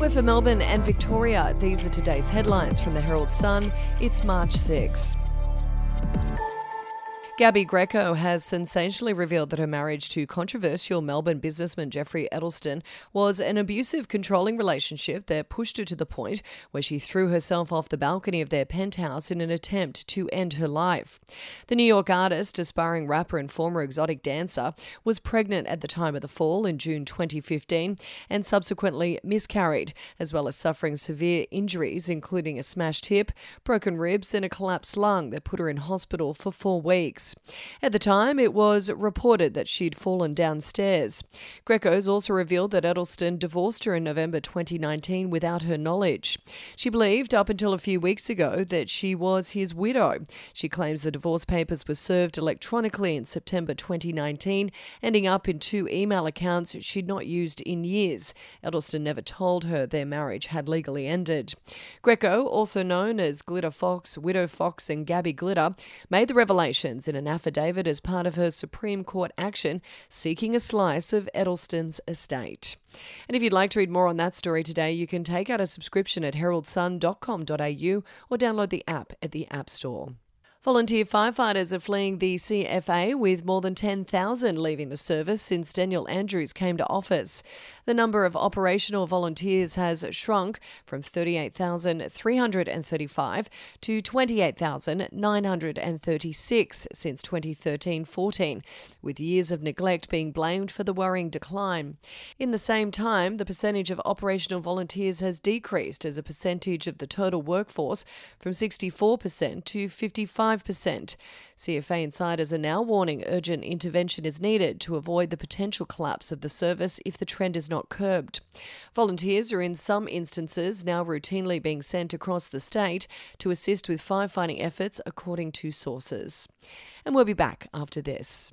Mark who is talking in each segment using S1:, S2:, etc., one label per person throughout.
S1: We're for Melbourne and Victoria. These are today's headlines from the Herald Sun. It's March 6. Gabi Grecko has sensationally revealed that her marriage to controversial Melbourne businessman Geoffrey Edelsten was an abusive, controlling relationship that pushed her to the point where she threw herself off the balcony of their penthouse in an attempt to end her life. The New York artist, aspiring rapper, and former exotic dancer was pregnant at the time of the fall in June 2015 and subsequently miscarried, as well as suffering severe injuries, including a smashed hip, broken ribs, and a collapsed lung that put her in hospital for four weeks. At the time, it was reported that she'd fallen downstairs. Grecko's also revealed that Edelsten divorced her in November 2019 without her knowledge. She believed up until a few weeks ago that she was his widow. She claims the divorce papers were served electronically in September 2019, ending up in two email accounts she'd not used in years. Edelsten never told her their marriage had legally ended. Grecko, also known as Glitter Fox, Widow Fox, and Gabby Glitter, made the revelations in an affidavit as part of her Supreme Court action seeking a slice of Edelsten's estate. And if you'd like to read more on that story today, you can take out a subscription at heraldsun.com.au or download the app at the App Store. Volunteer firefighters are fleeing the CFA with more than 10,000 leaving the service since Daniel Andrews came to office. The number of operational volunteers has shrunk from 38,335 to 28,936 since 2013 14, with years of neglect being blamed for the worrying decline. In the same time, the percentage of operational volunteers has decreased as a percentage of the total workforce from 64% to 55 5%. CFA insiders are now warning urgent intervention is needed to avoid the potential collapse of the service if the trend is not curbed. Volunteers are in some instances now routinely being sent across the state to assist with firefighting efforts, according to sources. And we'll be back after this.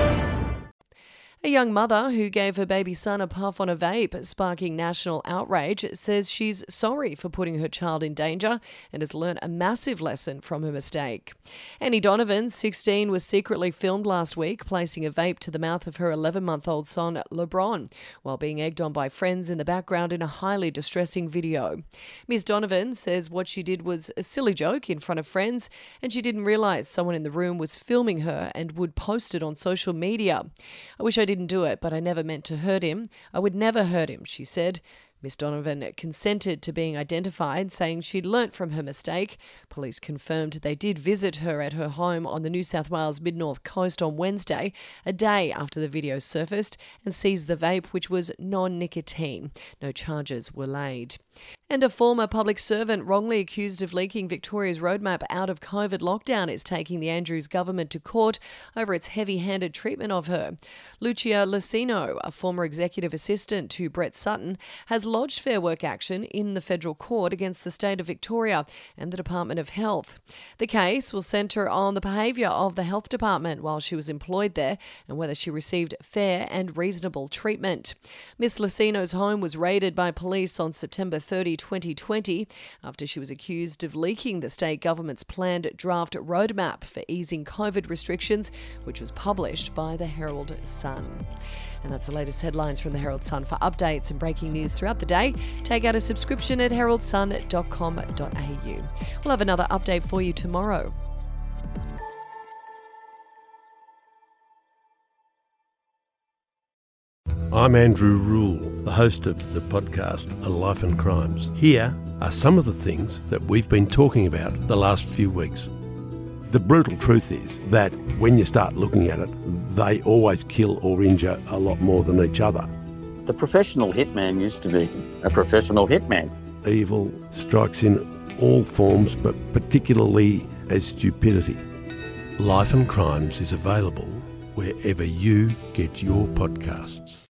S1: A young mother who gave her baby son a puff on a vape, sparking national outrage, says she's sorry for putting her child in danger and has learnt a massive lesson from her mistake. Annie Donovan, 16, was secretly filmed last week placing a vape to the mouth of her 11 month old son, LeBron, while being egged on by friends in the background in a highly distressing video. Ms. Donovan says what she did was a silly joke in front of friends and she didn't realise someone in the room was filming her and would post it on social media. I wish I didn't do it, but I never meant to hurt him. I would never hurt him, she said. Miss Donovan consented to being identified, saying she'd learnt from her mistake. Police confirmed they did visit her at her home on the New South Wales mid north coast on Wednesday, a day after the video surfaced, and seized the vape, which was non nicotine. No charges were laid. And a former public servant wrongly accused of leaking Victoria's roadmap out of COVID lockdown is taking the Andrews government to court over its heavy handed treatment of her. Lucia Lucino, a former executive assistant to Brett Sutton, has lodged Fair Work action in the federal court against the state of Victoria and the Department of Health. The case will centre on the behaviour of the health department while she was employed there and whether she received fair and reasonable treatment. Miss Lucino's home was raided by police on September 30, 2020, after she was accused of leaking the state government's planned draft roadmap for easing COVID restrictions, which was published by the Herald Sun. And that's the latest headlines from the Herald Sun. For updates and breaking news throughout the day, take out a subscription at heraldsun.com.au. We'll have another update for you tomorrow.
S2: I'm Andrew Rule, the host of the podcast A Life and Crimes. Here are some of the things that we've been talking about the last few weeks. The brutal truth is that when you start looking at it, they always kill or injure a lot more than each other.
S3: The professional hitman used to be a professional hitman.
S2: Evil strikes in all forms, but particularly as stupidity. Life and Crimes is available wherever you get your podcasts.